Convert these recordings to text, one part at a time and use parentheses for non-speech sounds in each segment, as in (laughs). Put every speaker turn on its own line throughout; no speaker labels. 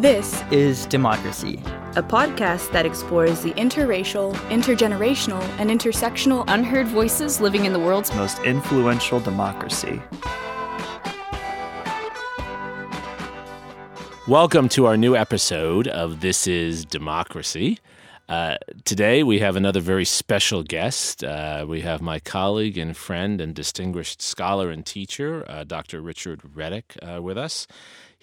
This
is Democracy,
a podcast that explores the interracial, intergenerational, and intersectional
unheard voices living in the world's
most influential democracy.
Welcome to our new episode of This is Democracy. Uh, today, we have another very special guest. Uh, we have my colleague and friend and distinguished scholar and teacher, uh, Dr. Richard Reddick, uh, with us.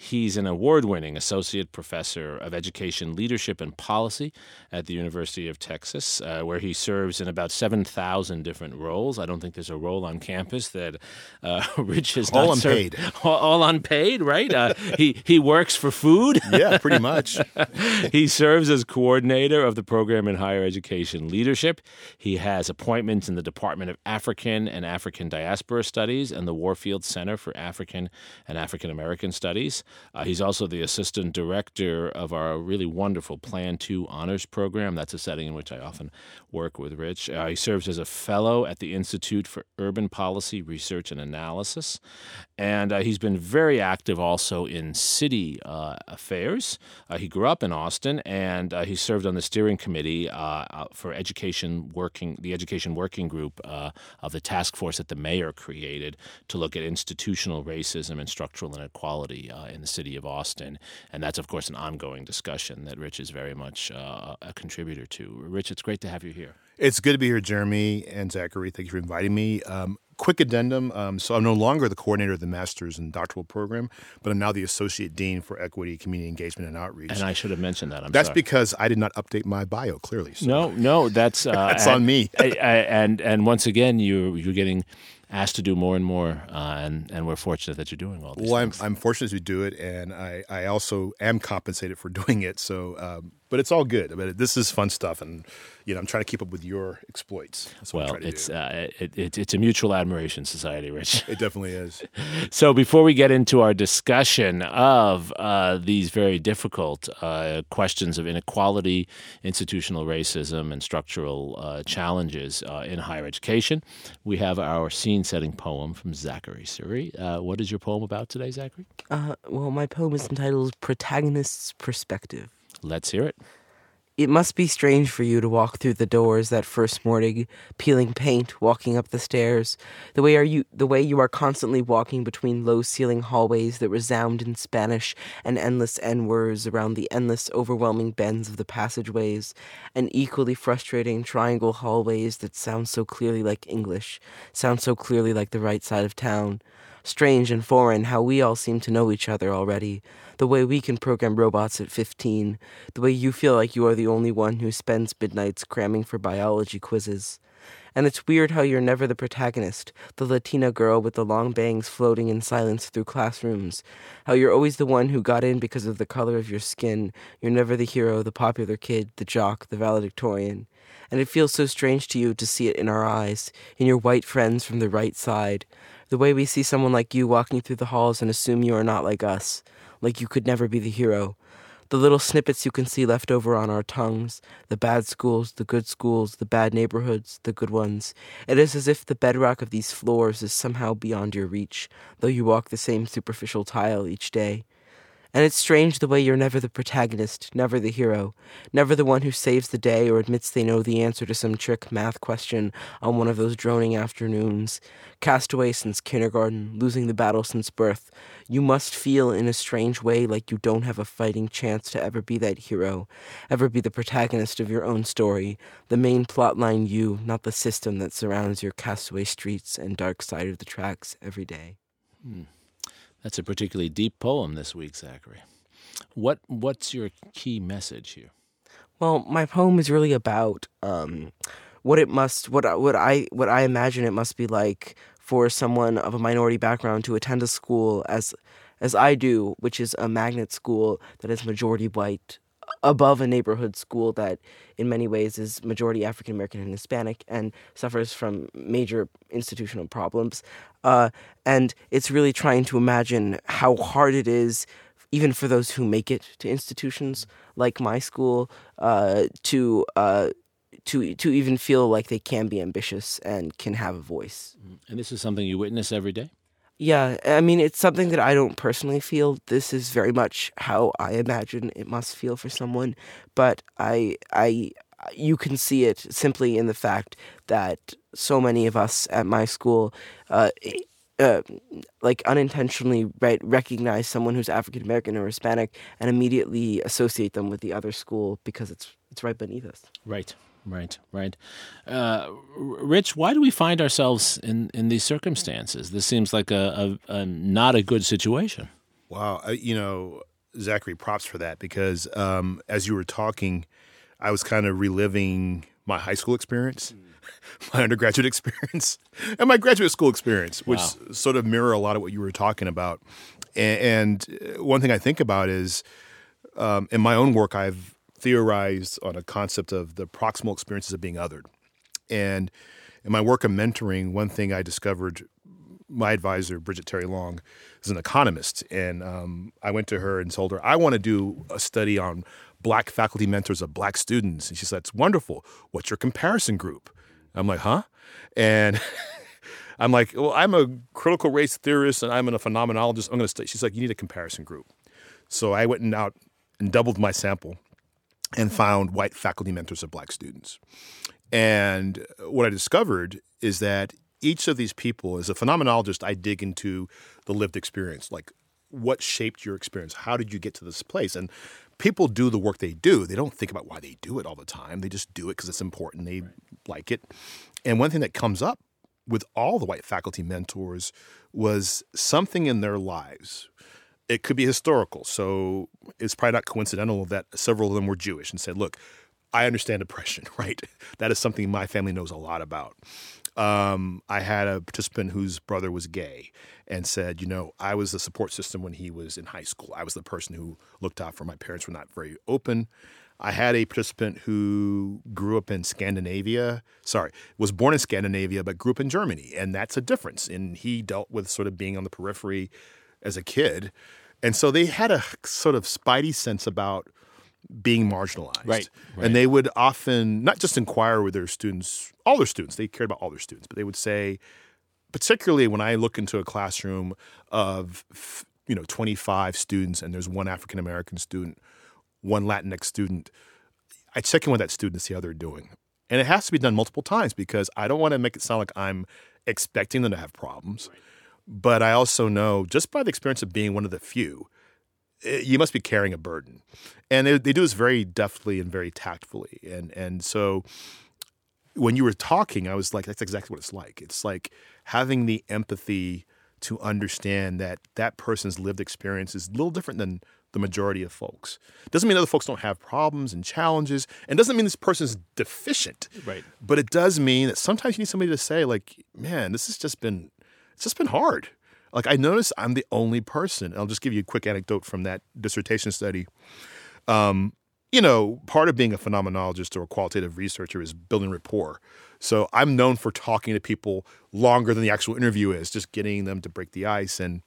He's an award winning associate professor of education leadership and policy at the University of Texas, uh, where he serves in about 7,000 different roles. I don't think there's a role on campus that uh, (laughs) Rich has
all
not
unpaid.
Served. All, all unpaid, right? Uh, he, he works for food. (laughs)
yeah, pretty much. (laughs)
he serves as coordinator of the program in higher education leadership. He has appointments in the Department of African and African Diaspora Studies and the Warfield Center for African and African American Studies. Uh, he's also the assistant director of our really wonderful Plan 2 honors program. That's a setting in which I often work with Rich. Uh, he serves as a fellow at the Institute for Urban Policy Research and Analysis. And uh, he's been very active also in city uh, affairs. Uh, he grew up in Austin and uh, he served on the steering committee for education working, the education working group of the task force that the mayor created to look at institutional racism and structural inequality in the city of Austin. And that's, of course, an ongoing discussion that Rich is very much uh, a contributor to. Rich, it's great to have you here.
It's good to be here, Jeremi and Zachary. Thank you for inviting me. Um, quick addendum. Um, so I'm no longer the coordinator of the master's and doctoral program, but I'm now the associate dean for equity, community engagement, and outreach.
And I should have mentioned that. I'm
that's
sorry.
because I did not update my bio clearly. So.
No, no, that's (laughs) uh,
that's
and,
on me.
I, I, and and once again, you you're getting asked to do more and more, uh, and and we're fortunate that you're doing all this.
Well, I'm, I'm fortunate to do it, and I, I also am compensated for (laughs) doing it. So, um, but it's all good. But this is fun stuff, and you know, I'm trying to keep up with your exploits.
well, it's uh, it, it, it's a mutual admiration society, Rich.
It definitely is. (laughs)
so, before we get into our discussion of uh, these very difficult uh, questions of inequality, institutional racism, and structural uh, challenges uh, in higher education, we have our scene-setting poem from Zachary Suri. Uh, what is your poem about today, Zachary?
well, my poem is entitled "Protagonist's Perspective."
Let's hear it.
It must be strange for you to walk through the doors that first morning, peeling paint, walking up the stairs. The way are you the way you are constantly walking between low ceiling hallways that resound in Spanish and endless N words around the endless overwhelming bends of the passageways, and equally frustrating triangle hallways that sound so clearly like English, sound so clearly like the right side of town. Strange and foreign how we all seem to know each other already. The way we can program robots at 15. The way you feel like you are the only one who spends midnights cramming for biology quizzes. And it's weird how you're never the protagonist, the Latina girl with the long bangs floating in silence through classrooms. How you're always the one who got in because of the color of your skin. You're never the hero, the popular kid, the jock, the valedictorian. And it feels so strange to you to see it in our eyes, in your white friends from the right side. The way we see someone like you walking through the halls and assume you are not like us, like you could never be the hero. The little snippets you can see left over on our tongues the bad schools, the good schools, the bad neighborhoods, the good ones. It is as if the bedrock of these floors is somehow beyond your reach, though you walk the same superficial tile each day. And it's strange the way you're never the protagonist, never the hero, never the one who saves the day or admits they know the answer to some trick math question on one of those droning afternoons. Castaway since kindergarten, losing the battle since birth, you must feel in a strange way like you don't have a fighting chance to ever be that hero, ever be the protagonist of your own story, the main plotline you, not the system that surrounds your castaway streets and dark side of the tracks every day.
Hmm. That's a particularly deep poem this week, Zachary. What what's your key message here?
Well, my poem is really about um, what it must what what I what I imagine it must be like for someone of a minority background to attend a school as as I do, which is a magnet school that is majority white, above a neighborhood school that in many ways is majority African American and Hispanic and suffers from major institutional problems. Uh, and it's really trying to imagine how hard it is, even for those who make it to institutions like my school, uh, to uh, to to even feel like they can be ambitious and can have a voice.
And this is something you witness every day.
Yeah, I mean, it's something that I don't personally feel. This is very much how I imagine it must feel for someone, but I, I, you can see it simply in the fact that so many of us at my school, uh, uh, like unintentionally right, recognize someone who's African American or Hispanic and immediately associate them with the other school because it's it's right beneath us.
Right. Right, right. Uh, Rich, why do we find ourselves in, in these circumstances? This seems like a, a, a not a good situation.
Wow. Uh, you know, Zachary, props for that because um, as you were talking, I was kind of reliving my high school experience, (laughs) my undergraduate (laughs) experience, and my graduate school experience, which wow. sort of mirror a lot of what you were talking about. And, and one thing I think about is um, in my own work, I've theorized on a concept of the proximal experiences of being othered. And in my work of mentoring, one thing I discovered my advisor, Bridget Terry Long, is an economist. And um, I went to her and told her, I want to do a study on black faculty mentors of black students. And she said, It's wonderful. What's your comparison group? I'm like, Huh? And (laughs) I'm like, Well, I'm a critical race theorist and I'm a phenomenologist. I'm going to study. She's like, You need a comparison group. So I went and out and doubled my sample and found white faculty mentors of black students. And what I discovered is that each of these people, as a phenomenologist, I dig into the lived experience. Like, what shaped your experience? How did you get to this place? And people do the work they do. They don't think about why they do it all the time. They just do it because it's important. They right. like it. And one thing that comes up with all the white faculty mentors was something in their lives it could be historical. So it's probably not coincidental that several of them were Jewish and said, look, I understand oppression, (laughs) right? That is something my family knows a lot about. Um, I had a participant whose brother was gay and said, you know, I was the support system when he was in high school. I was the person who looked out for my parents were not very open. I had a participant who grew up in Scandinavia, sorry, was born in Scandinavia, but grew up in Germany. And that's a difference. And he dealt with sort of being on the periphery as a kid. And so they had a sort of spidey sense about being marginalized.
Right, right,
And they would often not just inquire with their students, all their students, they cared about all their students, but they would say, particularly when I look into a classroom of you know 25 students and there's one African American student, one Latinx student, I check in with that student to see how they're doing. And it has to be done multiple times because I don't want to make it sound like I'm expecting them to have problems. Right. But I also know just by the experience of being one of the few, eh, you must be carrying a burden. And they, they do this very deftly and very tactfully. And, and so when you were talking, I was like, that's exactly what it's like. It's like having the empathy to understand that that person's lived experience is a little different than the majority of folks. Doesn't mean other folks don't have problems and challenges, and doesn't mean this person's deficient.
Right.
But it does mean that sometimes you need somebody to say, like, man, this has just been it's just been hard. Like I notice I'm the only person. I'll just give you a quick anecdote from that dissertation study. Um, you know, part of being a phenomenologist or a qualitative researcher is building rapport. So I'm known for talking to people longer than the actual interview is, just getting them to break the ice. And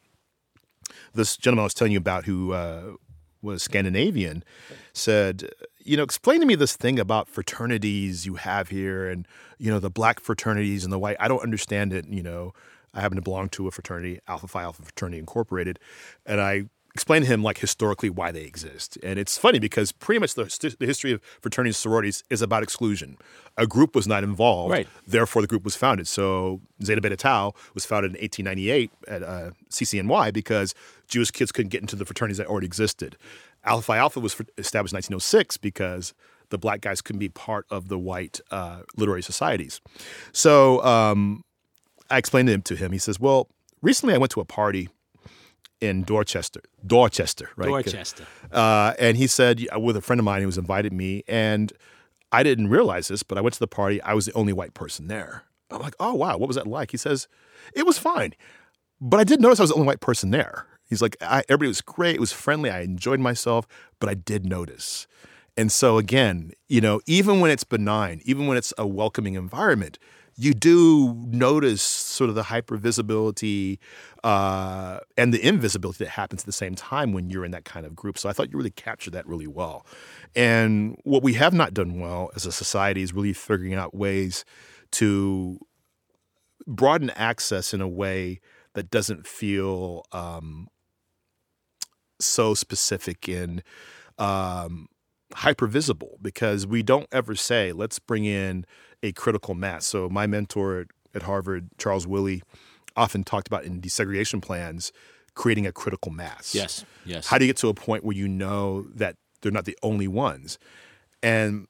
this gentleman I was telling you about who uh, was Scandinavian said, you know, explain to me this thing about fraternities you have here and, you know, the black fraternities and the white. I don't understand it, you know. I happen to belong to a fraternity, Alpha Phi Alpha Fraternity Incorporated, and I explained to him like historically why they exist. And it's funny because pretty much the, the history of fraternities and sororities is about exclusion. A group was not involved,
right.
therefore the group was founded. So Zeta Beta Tau was founded in 1898 at uh, CCNY because Jewish kids couldn't get into the fraternities that already existed. Alpha Phi Alpha was established in 1906 because the black guys couldn't be part of the white uh, literary societies. So um, I explained it to him. He says, "Well, recently I went to a party in Dorchester, Dorchester, right?
Dorchester.
Uh, and he said, with a friend of mine who was invited me, and I didn't realize this, but I went to the party. I was the only white person there. I'm like, oh wow, what was that like? He says, it was fine, but I did notice I was the only white person there. He's like, everybody was great. It was friendly. I enjoyed myself, but I did notice. And so again, you know, even when it's benign, even when it's a welcoming environment, you do notice sort of the hypervisibility uh, and the invisibility that happens at the same time when you're in that kind of group. So I thought you really captured that really well. And what we have not done well as a society is really figuring out ways to broaden access in a way that doesn't feel um, so specific and um, hyper visible because we don't ever say, let's bring in a critical mass. So, my mentor at Harvard, Charles Willie, often talked about in desegregation plans creating a critical mass.
Yes, yes.
How do you get to a point where you know that they're not the only ones? And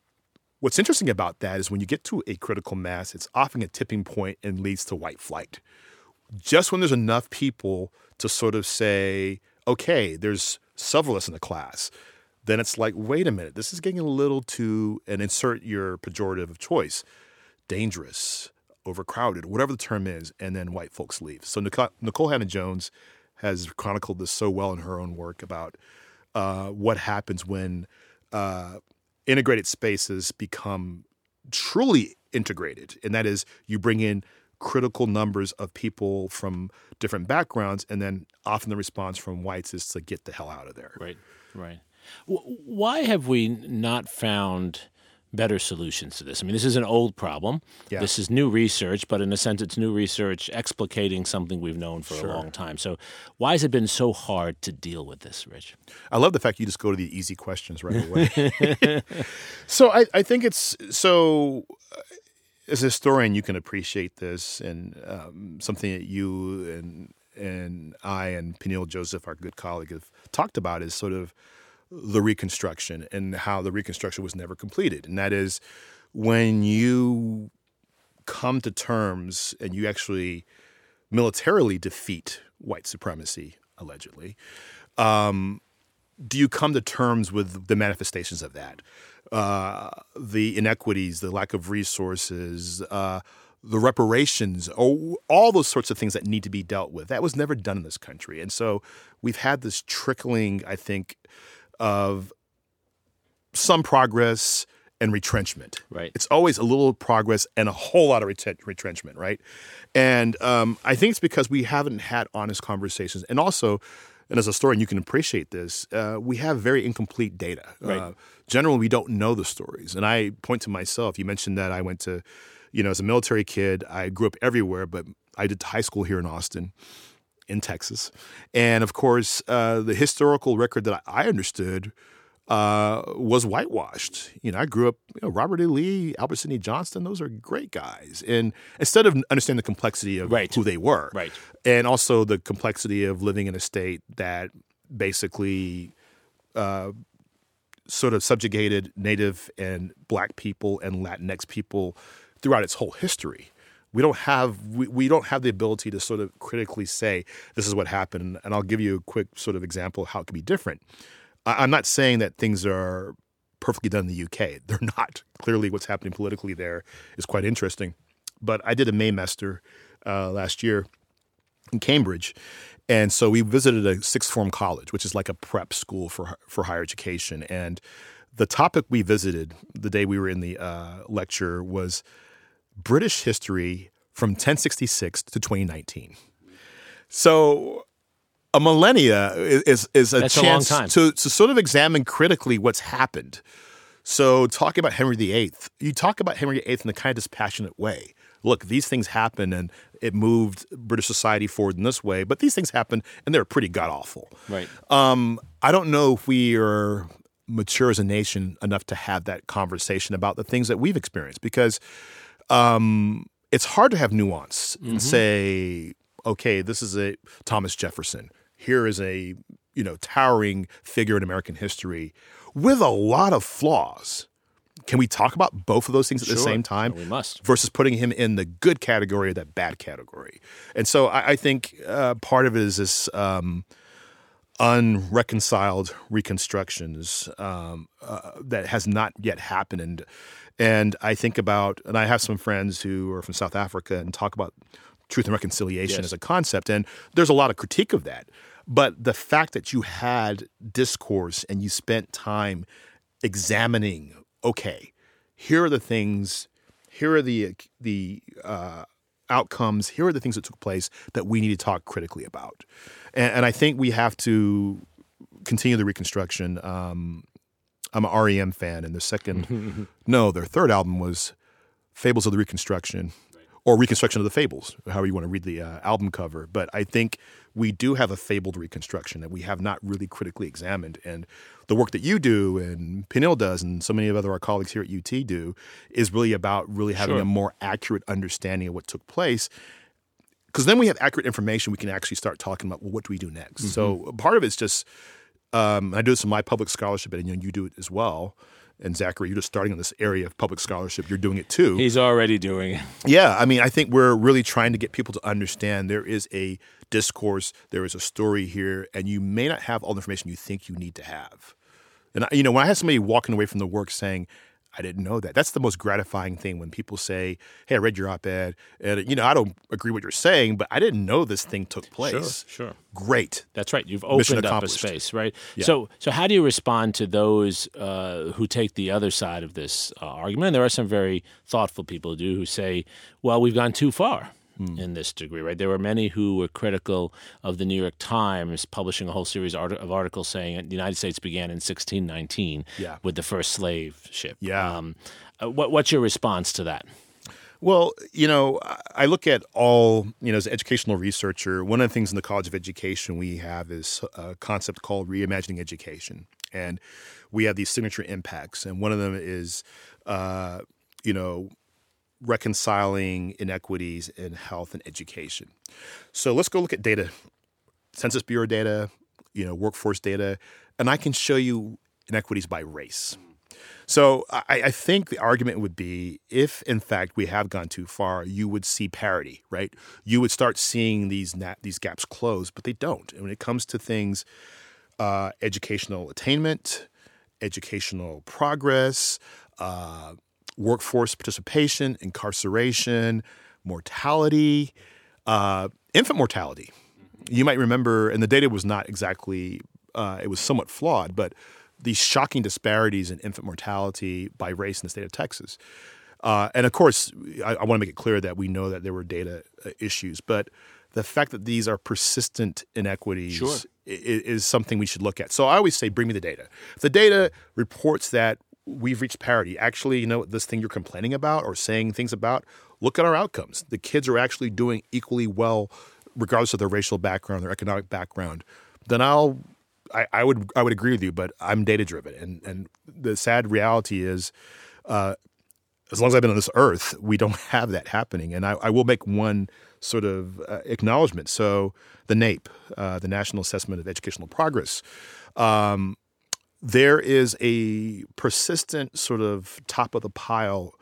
what's interesting about that is when you get to a critical mass, it's often a tipping point and leads to white flight. Just when there's enough people to sort of say, okay, there's several of us in the class, then it's like, wait a minute, this is getting a little too, and insert your pejorative of choice, dangerous, overcrowded, whatever the term is, and then white folks leave. So Nicole, Nikole Hannah-Jones has chronicled this so well in her own work about uh, what happens when uh, integrated spaces become truly integrated, and that is you bring in critical numbers of people from different backgrounds, and then often the response from whites is to get the hell out of there.
Right, right. Why have we not found better solutions to this? I mean, this is an old problem.
Yeah.
This is new research, but in a sense, it's new research explicating something we've known for
Sure.
a long time. So, why has it been so hard to deal with this, Rich?
I love the fact you just go to the easy questions right away. (laughs) so I, I think it's so. uh, As a historian, you can appreciate this, and um, something that you and and I and Peniel Joseph, our good colleague, have talked about is sort of the Reconstruction and how the Reconstruction was never completed, and that is when you come to terms and you actually militarily defeat white supremacy, allegedly do you come to terms with the manifestations of that? Uh, the inequities, the lack of resources, uh, the reparations, all those sorts of things that need to be dealt with. That was never done in this country. And so we've had this trickling, I think, of some progress and retrenchment.
Right.
It's always a little progress and a whole lot of reten- retrenchment, right? And um, I think it's because we haven't had honest conversations. And also, and as a historian, you can appreciate this, uh, we have very incomplete data.
Right.
Uh, generally, we don't know the stories. And I point to myself. You mentioned that I went to, you know, as a military kid, I grew up everywhere, but I did high school here in Austin in Texas. And of course, uh, the historical record that I understood uh, was whitewashed. You know, I grew up, you know, Robert E. Lee, Albert Sidney Johnston, those are great guys. And instead of understanding the complexity of
Right.
who they were,
Right.
and also the complexity of living in a state that basically uh, sort of subjugated Native and Black people and Latinx people throughout its whole history. We don't have we, we don't have the ability to sort of critically say this is what happened. And I'll give you a quick sort of example of how it could be different. I, I'm not saying that things are perfectly done in the UK. (laughs) They're not. Clearly, what's happening politically there is quite interesting. But I did a Maymester uh, last year in Cambridge. And so we visited a sixth form college, which is like a prep school for for higher education. And the topic we visited the day we were in the uh, lecture was British history from 1066 to 2019. So a millennia is is, a
That's a long
chance
time.
to to sort of examine critically what's happened. So talking about Henry VIII, you talk about Henry VIII in a kind of dispassionate way. Look, these things happened and it moved British society forward in this way, but these things happened and they're pretty god awful.
Right.
Um, I don't know if we are mature as a nation enough to have that conversation about the things that we've experienced because um, it's hard to have nuance and say, okay, this is a Thomas Jefferson. Here is a you know towering figure in American history with a lot of flaws. Can we talk about both of those things at the same time?
We must.
versus putting him in the good category or that bad category. And so I, I think uh, part of it is this um, unreconciled reconstructions um, uh, that has not yet happened. And, and I think about, and I have some friends who are from South Africa and talk about truth and reconciliation
Yes.
as a concept. And there's a lot of critique of that. But the fact that you had discourse and you spent time examining, okay, here are the things, here are the the uh, outcomes, here are the things that took place that we need to talk critically about, and, and I think we have to continue the reconstruction. Um, I'm an REM fan, and the second, (laughs) no, their third album was Fables of the Reconstruction, or reconstruction of the fables, however you want to read the uh, album cover. But I think we do have a fabled reconstruction that we have not really critically examined. And the work that you do and Peniel does and so many of other our colleagues here at UT do is really about really having
Sure.
a more accurate understanding of what took place. Because then we have accurate information, we can actually start talking about well, what do we do next. So part of it's just um, I do this in my public scholarship, and you, know, you do it as well. And Zachary, you're just starting on this area of public scholarship. You're doing it too.
He's already doing it.
Yeah, I mean, I think we're really trying to get people to understand there is a discourse, there is a story here, and you may not have all the information you think you need to have. And you know, when I had somebody walking away from the work saying, "I didn't know that," that's the most gratifying thing when people say, "Hey, I read your op-ed, and you know, I don't agree with what you're saying, but I didn't know this thing took place."
Sure, sure.
Great.
That's right. You've opened up a space, right? So, so how do you respond to those uh, who take the other side of this uh, argument? And there are some very thoughtful people who do who say, "Well, we've gone too far."
Hmm.
In this degree, right? There were many who were critical of the New York Times publishing a whole series of articles saying the United States began in 1619
Yeah.
with the first slave ship.
Yeah.
Um, uh, what, what's your response to that?
Well, you know, I- I look at all, you know, as an educational researcher, one of the things in the College of Education we have is a concept called reimagining education. And we have these signature impacts. And one of them is, uh, you know, reconciling inequities in health and education. So let's go look at data, Census Bureau data, you know, workforce data, and I can show you inequities by race. So I, I think the argument would be if, in fact, we have gone too far, you would see parity, right? You would start seeing these na- these gaps close, but they don't. And when it comes to things, uh, educational attainment, educational progress, uh, workforce participation, incarceration, mortality, uh, infant mortality. You might remember, and the data was not exactly, uh, it was somewhat flawed, but these shocking disparities in infant mortality by race in the state of Texas. Uh, and of course, I, I want to make it clear that we know that there were data uh, issues, but the fact that these are persistent inequities
Sure.
i- i- is something we should look at. So I always say, bring me the data. If the data reports that we've reached parity, actually, you know, this thing you're complaining about or saying things about, look at our outcomes. The kids are actually doing equally well, regardless of their racial background, their economic background. Then I'll, I, I would, I would agree with you. But I'm data driven, and and the sad reality is, uh, as long as I've been on this earth, we don't (laughs) have that happening. And I, I will make one sort of uh, acknowledgement. So the NAEP, uh, the National Assessment of Educational Progress, um, there is a persistent sort of top of the pile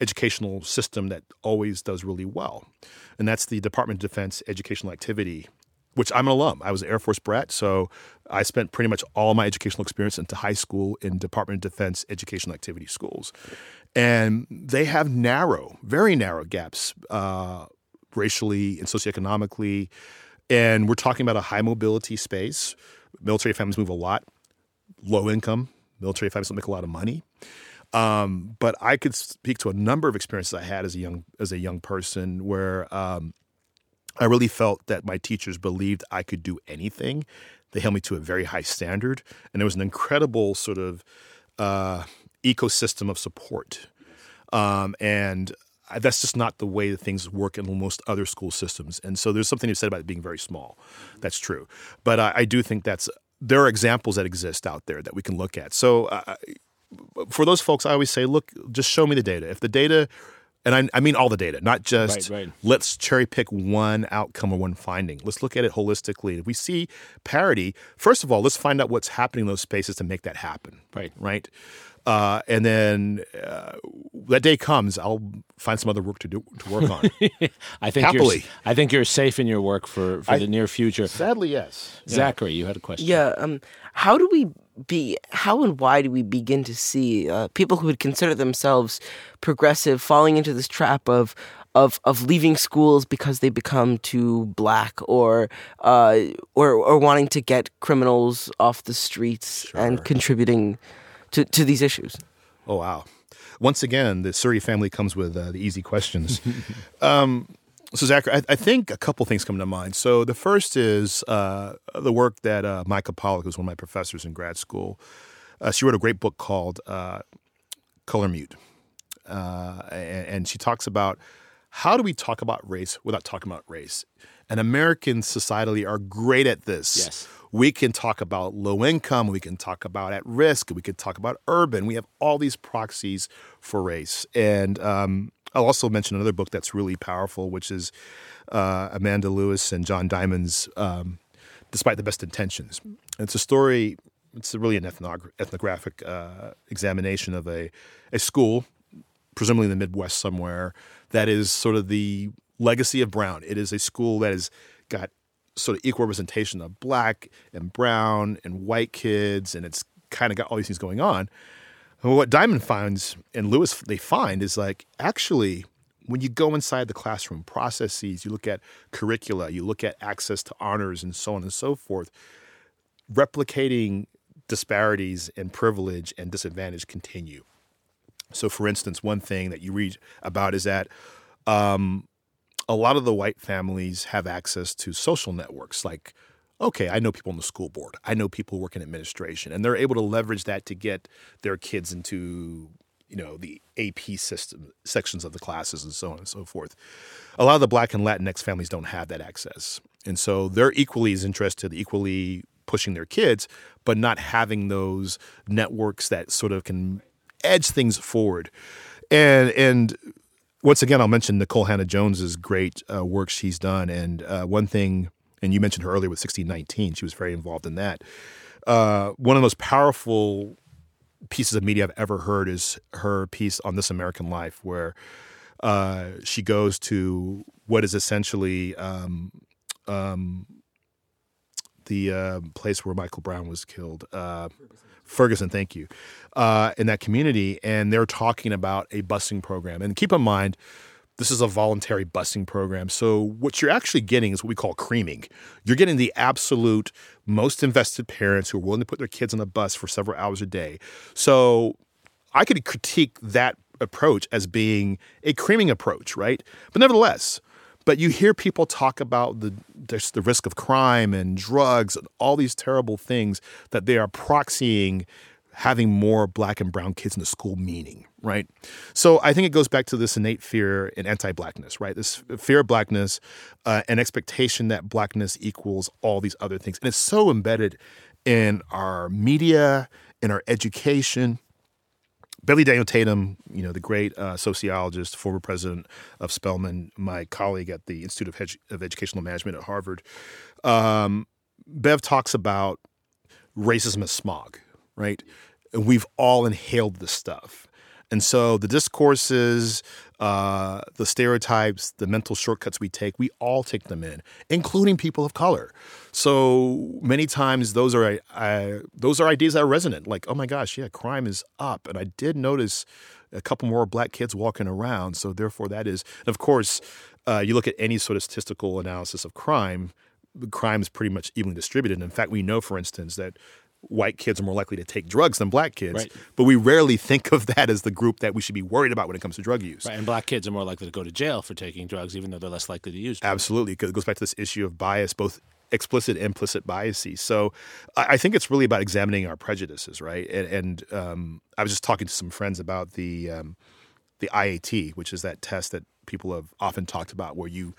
educational system that always does really well. And that's the Department of Defense Educational Activity, which I'm an alum. I was an Air Force brat, so I spent pretty much all my educational experience into high school in Department of Defense Educational Activity schools. And they have narrow, very narrow gaps uh, racially and socioeconomically. And we're talking about a high mobility space. Military families move a lot, low income. Military families don't make a lot of money. Um, but I could speak to a number of experiences I had as a young as a young person where um, I really felt that my teachers believed I could do anything. They held me to a very high standard, and there was an incredible sort of uh, ecosystem of support. Um, and that's just not the way that things work in most other school systems. And so there's something you said about it being very small. That's true. But I, I do think that's there are examples that exist out there that we can look at. So uh, for those folks, I always say, look, just show me the data. If the data, and I, I mean all the data, not just
Right, right.
let's cherry pick one outcome or one finding. Let's look at it holistically. If we see parity, first of all, let's find out what's happening in those spaces to make that happen.
Right.
Right. Uh, and then uh, that day comes, I'll find some other work to do to work on. (laughs)
I think
Happily.
you're I think you're safe in your work for, for
I-
the near future.
Sadly, yes.
Zachary, you had a question.
Yeah. Um. How do we be? How and why do we begin to see uh, people who would consider themselves progressive falling into this trap of of of leaving schools because they become too black, or uh, or or wanting to get criminals off the streets and contributing to to these issues?
Oh wow! Once again, the Suri family comes with uh, the easy questions. (laughs) um, so Zachary, I, I think a couple things come to mind. So the first is uh, the work that uh, Mica Pollock, who's one of my professors in grad school, uh, she wrote a great book called uh, Colormute, uh, and, and she talks about how do we talk about race without talking about race? And Americans societally are great at this.
Yes.
We can talk about low income, we can talk about at risk, we can talk about urban. We have all these proxies for race. And um, I'll also mention another book that's really powerful, which is uh, Amanda Lewis and John Diamond's um, Despite the Best Intentions. It's a story, it's really an ethnogra- ethnographic uh, examination of a, a school, presumably in the Midwest somewhere, that is sort of the legacy of Brown. It is a school that has got sort of equal representation of black and brown and white kids, and it's kind of got all these things going on. And what Diamond finds and Lewis they find is like actually when you go inside the classroom processes, you look at curricula, you look at access to honors and so on and so forth, replicating disparities and privilege and disadvantage continue. So, for instance, one thing that you read about is that um, a lot of the white families have access to social networks like okay, I know people on the school board, I know people work in administration, and they're able to leverage that to get their kids into you know the AP system sections of the classes and so on and so forth. A lot of the Black and Latinx families don't have that access, and so they're equally as interested, equally pushing their kids, but not having those networks that sort of can edge things forward. And and once again, I'll mention Nikole Hannah-Jones's great uh, work she's done. And uh, one thing, and you mentioned her earlier with 1619, she was very involved in that. Uh, one of the most powerful pieces of media I've ever heard is her piece on This American Life, where uh, she goes to what is essentially um, um, the uh, place where Michael Brown was killed. Uh, Ferguson, thank you, uh, in that community, and they're talking about a busing program. And keep in mind, this is a voluntary busing program. So what you're actually getting is what we call creaming. You're getting the absolute most invested parents who are willing to put their kids on a bus for several hours a day. So I could critique that approach as being a creaming approach, right? But nevertheless, but you hear people talk about the there's the risk of crime and drugs and all these terrible things that they are proxying having more black and brown kids in the school meaning, right? So I think it goes back to this innate fear and anti-blackness, right? This fear of blackness, uh, an expectation that blackness equals all these other things, and it's so embedded in our media, in our education. Beverly Daniel Tatum, you know, the great uh, sociologist, former president of Spelman, my colleague at the Institute of, of Educational Management at Harvard, um, Bev talks about racism as smog, right? And we've all inhaled this stuff. And so the discourses, uh, the stereotypes, the mental shortcuts we take, we all take them in, including people of color. So many times those are those are ideas that are resonant. Like, oh my gosh, yeah, crime is up, and I did notice a couple more black kids walking around. So therefore, that is, and of course, uh, you look at any sort of statistical analysis of crime. Crime is pretty much evenly distributed. In fact, we know, for instance, that white kids are more likely to take drugs than black kids.
Right.
But we rarely think of that as the group that we should be worried about when it comes to drug use.
Right, and black kids are more likely to go to jail for taking drugs, even though they're less likely to use drugs.
Absolutely. because It goes back to this issue of bias, both explicit and implicit biases. So I I think it's really about examining our prejudices, right? And, and um, I was just talking to some friends about the um, the IAT, which is that test that people have often talked about, where you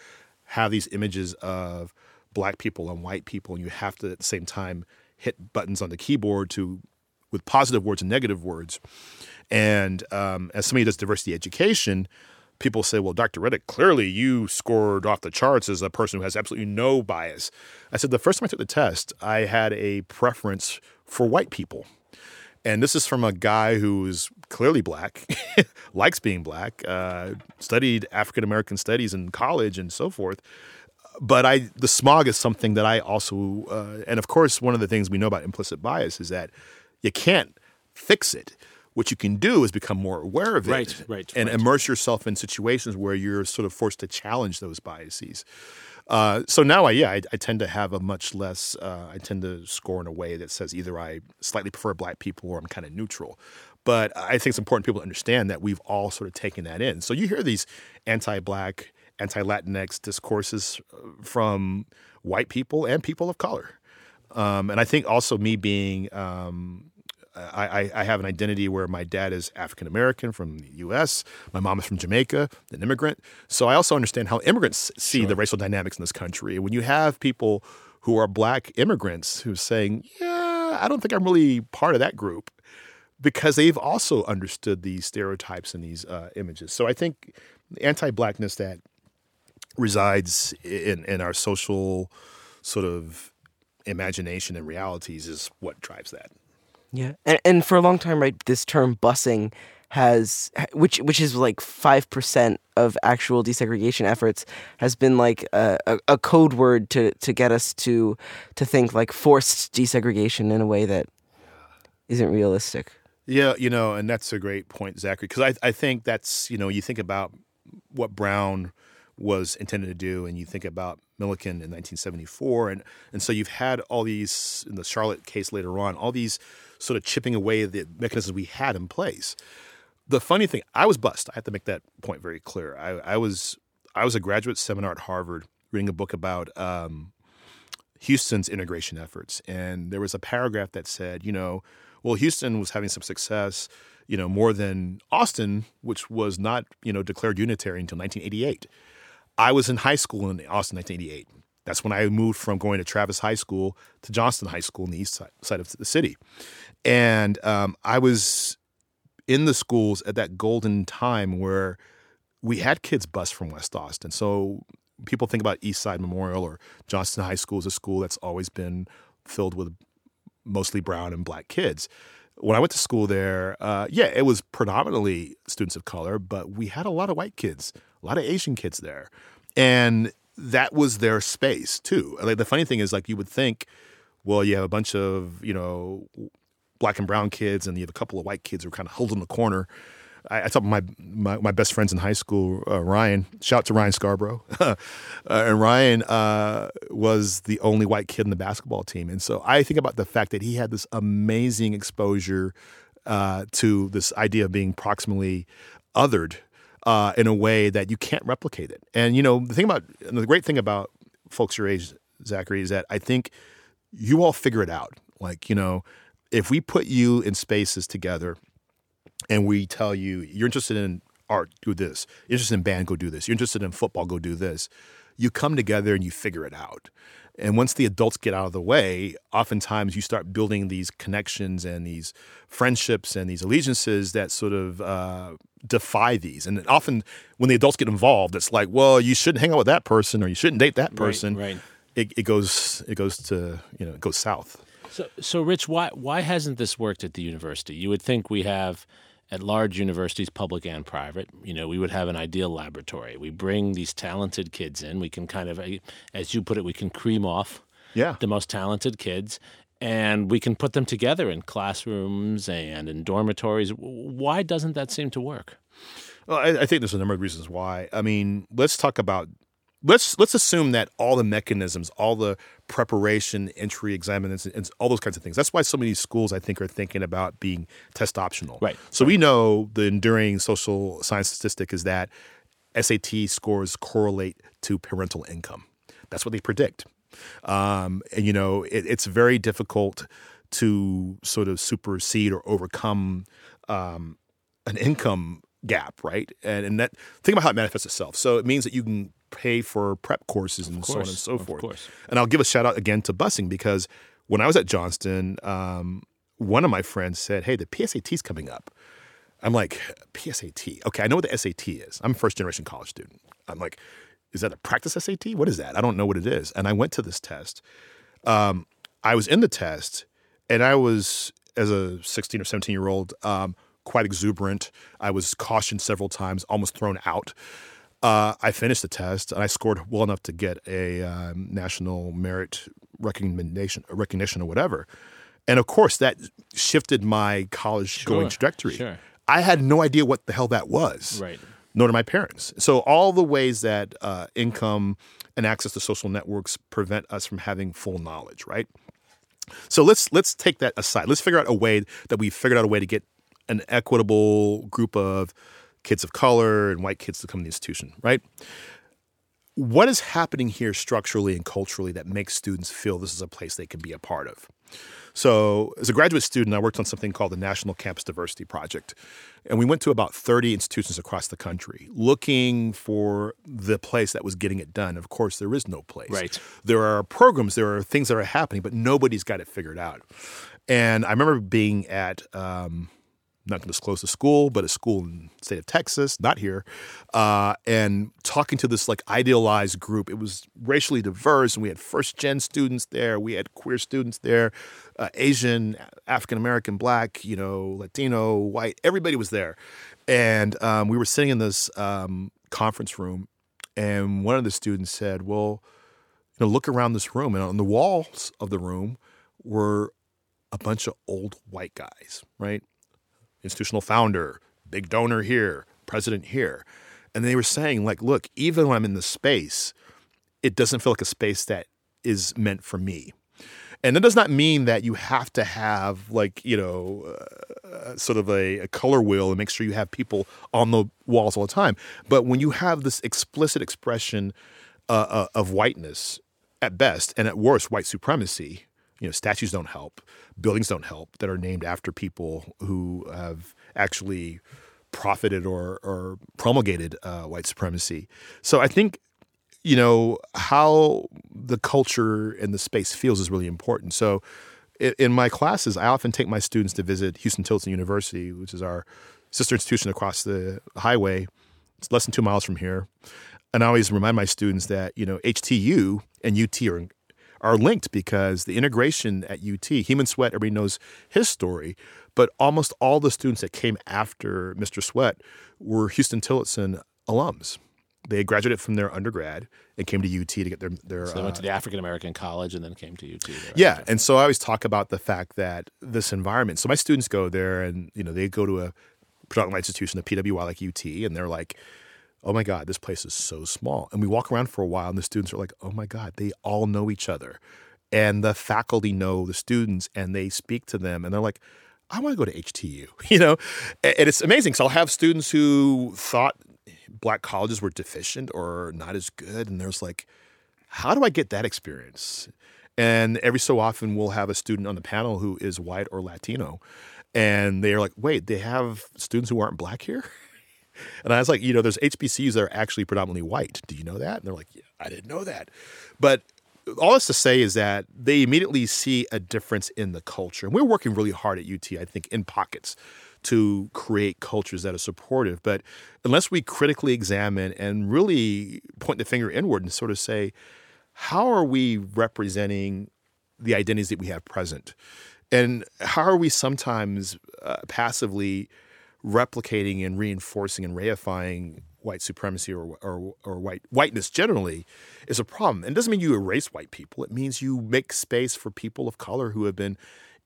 have these images of black people and white people, and you have to at the same time hit buttons on the keyboard to with positive words and negative words. And um, as somebody does diversity education, people say, "Well, Dr. Reddick, clearly you scored off the charts as a person who has absolutely no bias." I said, "The first time I took the test, I had a preference for white people." And this is from a guy who is clearly black, (laughs) likes being black, uh, studied African American studies in college and so forth. But I, the smog is something that I also, uh, and of course, one of the things we know about implicit bias is that you can't fix it. What you can do is become more aware of it,
Right, right,
and
right.
immerse yourself in situations where you're sort of forced to challenge those biases. Uh, so now, I yeah, I, I tend to have a much less. Uh, I tend to score in a way that says either I slightly prefer black people or I'm kind of neutral. But I think it's important people to understand that we've all sort of taken that in. So you hear these anti-black, anti-Latinx discourses uh, from white people and people of color. Um, and I think also me being um, I, I, I have an identity where my dad is African American from the U.S., my mom is from Jamaica, an immigrant. So I also understand how immigrants see the racial dynamics in this country. When you have people who are black immigrants who are saying, "Yeah, I don't think I'm really part of that group," because they've also understood these stereotypes and these uh, images. So I think anti-blackness that resides in in our social sort of imagination and realities is what drives that.
Yeah, and, and for a long time, right, this term busing has, which which is like five percent of actual desegregation efforts, has been like a, a, a code word to to get us to to think like forced desegregation in a way that isn't realistic.
Yeah, you know, and that's a great point, Zachary, because I, I think that's, you know, you think about what Brown was intended to do, and you think about Milliken in 1974, and and so you've had all these in the Charlotte case later on, all these sort of chipping away the mechanisms we had in place. The funny thing, I was bused. I have to make that point very clear. I, I was I was a graduate seminar at Harvard reading a book about um, Houston's integration efforts, and there was a paragraph that said, you know, well, Houston was having some success, you know, more than Austin, which was not, you know, declared unitary until 1988. I was in high school in Austin, 1988. That's when I moved from going to Travis High School to Johnston High School in the east side, of the city, and um, I was in the schools at that golden time where we had kids bus from West Austin. So people think about East Side Memorial or Johnston High School as a school that's always been filled with mostly brown and black kids. When I went to school there, uh, yeah, it was predominantly students of color, but we had a lot of white kids, a lot of Asian kids there, and that was their space too. Like the funny thing is, like you would think, well, you have a bunch of you know black and brown kids, and you have a couple of white kids who are kind of huddled in the corner. I, I talked my, my, my best friends in high school, uh, Ryan. Shout out to Ryan Scarborough, (laughs) uh, and Ryan uh, was the only white kid in the basketball team, and so I think about the fact that he had this amazing exposure uh, to this idea of being proximally othered uh, in a way that you can't replicate it. And you know the thing about the great thing about folks your age, Zachary, is that I think you all figure it out. Like you know, if we put you in spaces together and we tell you you're interested in art, do this. You're interested in band, go do this. You're interested in football, go do this. You come together and you figure it out. And once the adults get out of the way, oftentimes you start building these connections and these friendships and these allegiances that sort of uh, defy these. And often when the adults get involved, it's like, well, you shouldn't hang out with that person or you shouldn't date that person.
Right. right.
It, it goes it goes to you know it goes south.
So, so Rich, why why hasn't this worked at the university? You would think we have at large universities, public and private, you know, we would have an ideal laboratory. We bring these talented kids in. We can kind of, as you put it, we can cream off
Yeah.
the most talented kids, and we can put them together in classrooms and in dormitories. Why doesn't that seem to work?
Well, I, I think there's a number of reasons why. I mean, let's talk about let's let's assume that all the mechanisms, all the preparation, entry examinations, and all those kinds of things. That's why so many schools, I think, are thinking about being test optional.
Right.
So we know the enduring social science statistic is that SAT scores correlate to parental income. That's what they predict. Um, and you know, it, it's very difficult to sort of supersede or overcome um, an income gap, right? And, and that think about how it manifests itself. So it means that you can pay for prep courses and so on and so
of
forth.
course.
And I'll give a shout out again to busing because when I was at Johnston, um, one of my friends said, "Hey, the PSAT's coming up." I'm like, PSAT. Okay, I know what the SAT is. I'm a first generation college student. I'm like, is that a practice SAT? What is that? I don't know what it is. And I went to this test. Um, I was in the test, and I was as a 16 or 17 year old um, quite exuberant. I was cautioned several times, almost thrown out. Uh, I finished the test and I scored well enough to get a um, national merit recognition, recognition or whatever. And of course, that shifted my college going
Sure,
trajectory.
sure.
I had no idea what the hell that was
Right.
nor did my parents. So all the ways that uh, income and access to social networks prevent us from having full knowledge, right? So let's let's take that aside. Let's figure out a way that we figured out a way to get an equitable group of kids of color and white kids to come to the institution, right? what is happening here structurally and culturally that makes students feel this is a place they can be a part of? So, as a graduate student, I worked on something called the National Campus Diversity Project. And we went to about 30 institutions across the country looking for the place that was getting it done. Of course, there is no place.
Right.
There are programs, there are things that are happening, but nobody's got it figured out. And I remember being at, um, not going to disclose the school, but a school in the state of Texas, not here, uh, and talking to this like idealized group. It was racially diverse, and we had first gen students there, we had queer students there, uh, Asian, African American, Black, you know, Latino, white. Everybody was there, and um, we were sitting in this um, conference room, and one of the students said, "Well, you know, look around this room, and on the walls of the room were." A bunch of old white guys, right? Institutional founder, big donor here, president here. And they were saying, like, look, even when I'm in the space, it doesn't feel like a space that is meant for me. And that does not mean that you have to have, like, you know, uh, sort of a, a, color wheel and make sure you have people on the walls all the time. But when you have this explicit expression uh, uh, of whiteness at best, and at worst, white supremacy, you know, statues don't help, buildings don't help that are named after people who have actually profited or, or promulgated uh, white supremacy. So I think, you know, how the culture and the space feels is really important. So in my classes, I often take my students to visit Huston Tillotson University, which is our sister institution across the highway. It's less than two miles from here. And I always remind my students that, you know, HTU and UT are are linked because the integration at UT, Heman Sweatt, everybody knows his story, but almost all the students that came after Mr. Sweatt were Huston Tillotson alums. They graduated from their undergrad and came to UT to get their their.
So they went to uh, the African American College and then came to UT.
Yeah, and so I always talk about the fact that this environment. So my students go there, and you know they go to a predominantly institution, a PWI like UT, and they're like, oh my God, this place is so small. And we walk around for a while, and the students are like, oh my God, they all know each other. And the faculty know the students, and they speak to them, and they're like, I want to go to HTU, (laughs) you know? And it's amazing. So I'll have students who thought black colleges were deficient or not as good, and there's like, how do I get that experience? And every so often, we'll have a student on the panel who is white or Latino, and they're like, wait, they have students who aren't black here? (laughs) And I was like, you know, there's HBCUs that are actually predominantly white. Do you know that? And they're like, yeah, I didn't know that. But all this to say is that they immediately see a difference in the culture. And we're working really hard at UT, I think, in pockets to create cultures that are supportive. But unless we critically examine and really point the finger inward and sort of say, how are we representing the identities that we have present? And how are we sometimes uh, passively replicating and reinforcing and reifying white supremacy or, or, or white whiteness generally is a problem. And it doesn't mean you erase white people. It means you make space for people of color who have been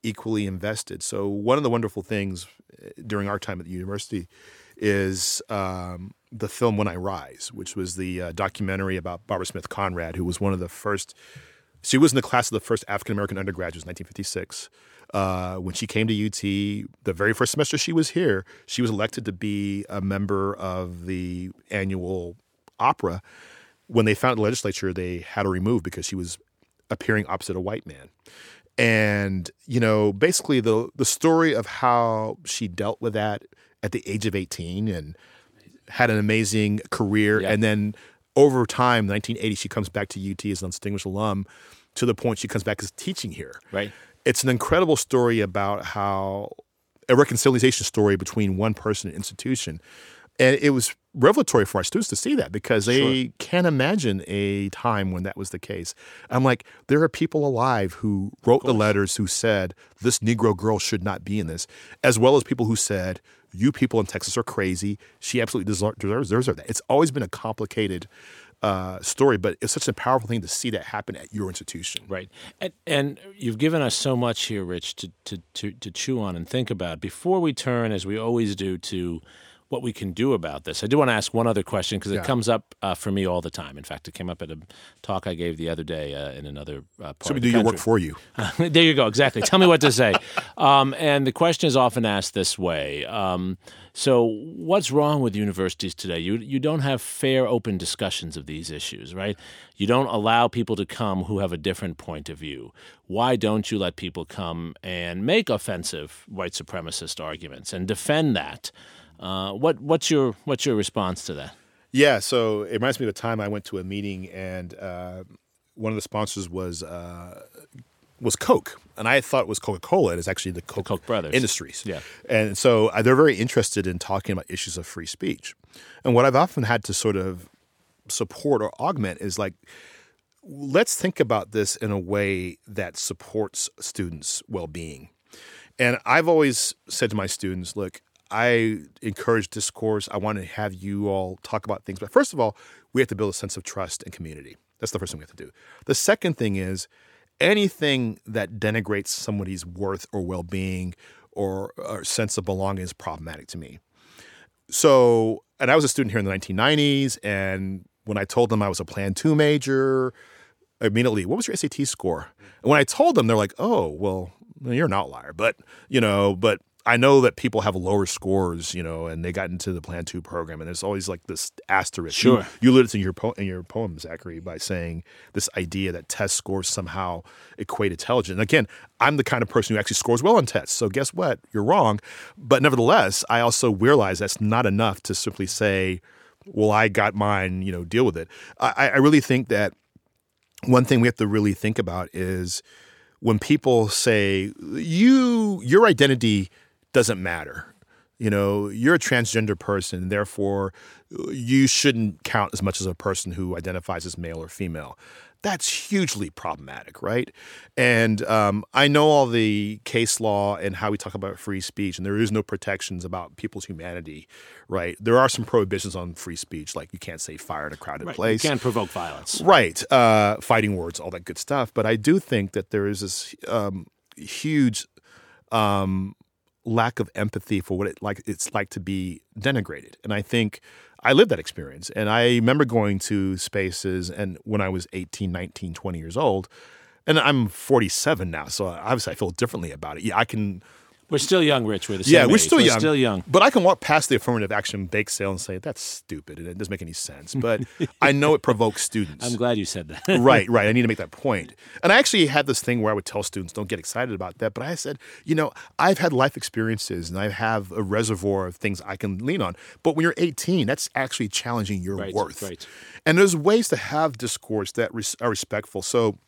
equally invested. So one of the wonderful things eh, during our time at the university is um, the film When I Rise, which was the uh, documentary about Barbara Smith Conrad, who was one of the first. She was in the class of the first African American undergraduates, 1956. Uh, when she came to UT, the very first semester she was here, she was elected to be a member of the annual opera. When they found the legislature, they had her removed because she was appearing opposite a white man. And, you know, basically the the story of how she dealt with that at the age of 18 and had an amazing career. Yeah. And then over time, 1980, she comes back to UT as an distinguished alum to the point she comes back as teaching here.
Right
it's an incredible story about how a reconciliation story between one person and institution. And it was revelatory for our students to see that because they sure. can't imagine a time when that was the case. I'm like, there are people alive who wrote the letters who said, this Negro girl should not be in this, as well as people who said, you people in Texas are crazy. She absolutely deserves, deserves that. It's always been a complicated uh, story, but it's such a powerful thing to see that happen at your institution.
Right, and, and you've given us so much here, Rich, to, to, to, to chew on and think about. Before we turn, as we always do, to what we can do about this. I do want to ask one other question because it
Yeah.
comes up uh, for me all the time. In fact, it came up at a talk I gave the other day uh, in another uh, part
So
of
we
the
do your
country.
work for you. (laughs)
there you go. Exactly. Tell me what to say. (laughs) Um, and the question is often asked this way. Um, so, what's wrong with universities today? You you don't have fair, open discussions of these issues, right? You don't allow people to come who have a different point of view. Why don't you let people come and make offensive white supremacist arguments and defend that? Uh, what what's your what's your response to that?
Yeah, so it reminds me of a time I went to a meeting and uh, one of the sponsors was uh, was Coke, and I thought it was Coca Cola. It is actually the Coke,
Koch brothers.
Industries.
Yeah.
and so uh, they're very interested in talking about issues of free speech. And what I've often had to sort of support or augment is like, let's think about this in a way that supports students' well being. And I've always said to my students, look, I encourage discourse. I want to have you all talk about things. But first of all, we have to build a sense of trust and community. That's the first thing we have to do. The second thing is anything that denigrates somebody's worth or well being or, or sense of belonging is problematic to me. So, and I was a student here in the 1990s. And when I told them I was a Plan 2 major, immediately, what was your SAT score? And when I told them, they're like, oh, well, you're an outlier. But, you know, but I know that people have lower scores, you know, and they got into the Plan 2 program. And there's always like this asterisk. You-
Sure.
You, alluded to your, po- in your poem, Zachary, by saying this idea that test scores somehow equate intelligence. And again, I'm the kind of person who actually scores well on tests. So guess what? You're wrong. But nevertheless, I also realize that's not enough to simply say, well, I got mine, you know, deal with it. I, I really think that one thing we have to really think about is when people say you your identity doesn't matter you know you're a transgender person therefore you shouldn't count as much as a person who identifies as male or female that's hugely problematic right and um, i know all the case law and how we talk about free speech and there is no protections about people's humanity right there are some prohibitions on free speech like you can't say fire in a crowded place
You can't provoke violence.
Right. Uh, fighting words, all that good stuff. But I do think that there is this um, huge um, lack of empathy for what it like it's like to be denigrated. And I think I lived that experience. And I remember going to spaces and when I was 18, 19, 20 years old. And I'm 47 now, so obviously I feel differently about it. Yeah, I can
We're still young, Rich. We're the same
yeah, we're
age.
still young.
Still young.
But I can walk past the affirmative action bake sale and say, that's stupid and it doesn't make any sense. (laughs) But I know it provokes students.
I'm glad you said that. (laughs)
right, (laughs) right. I need to make that point. And I actually had this thing where I would tell students, don't get excited about that. But I said, you know, I've had life experiences and I have a reservoir of things I can lean on. But when you're 18, that's actually challenging your
Right,
worth.
right.
And there's ways to have discourse that res- are respectful. So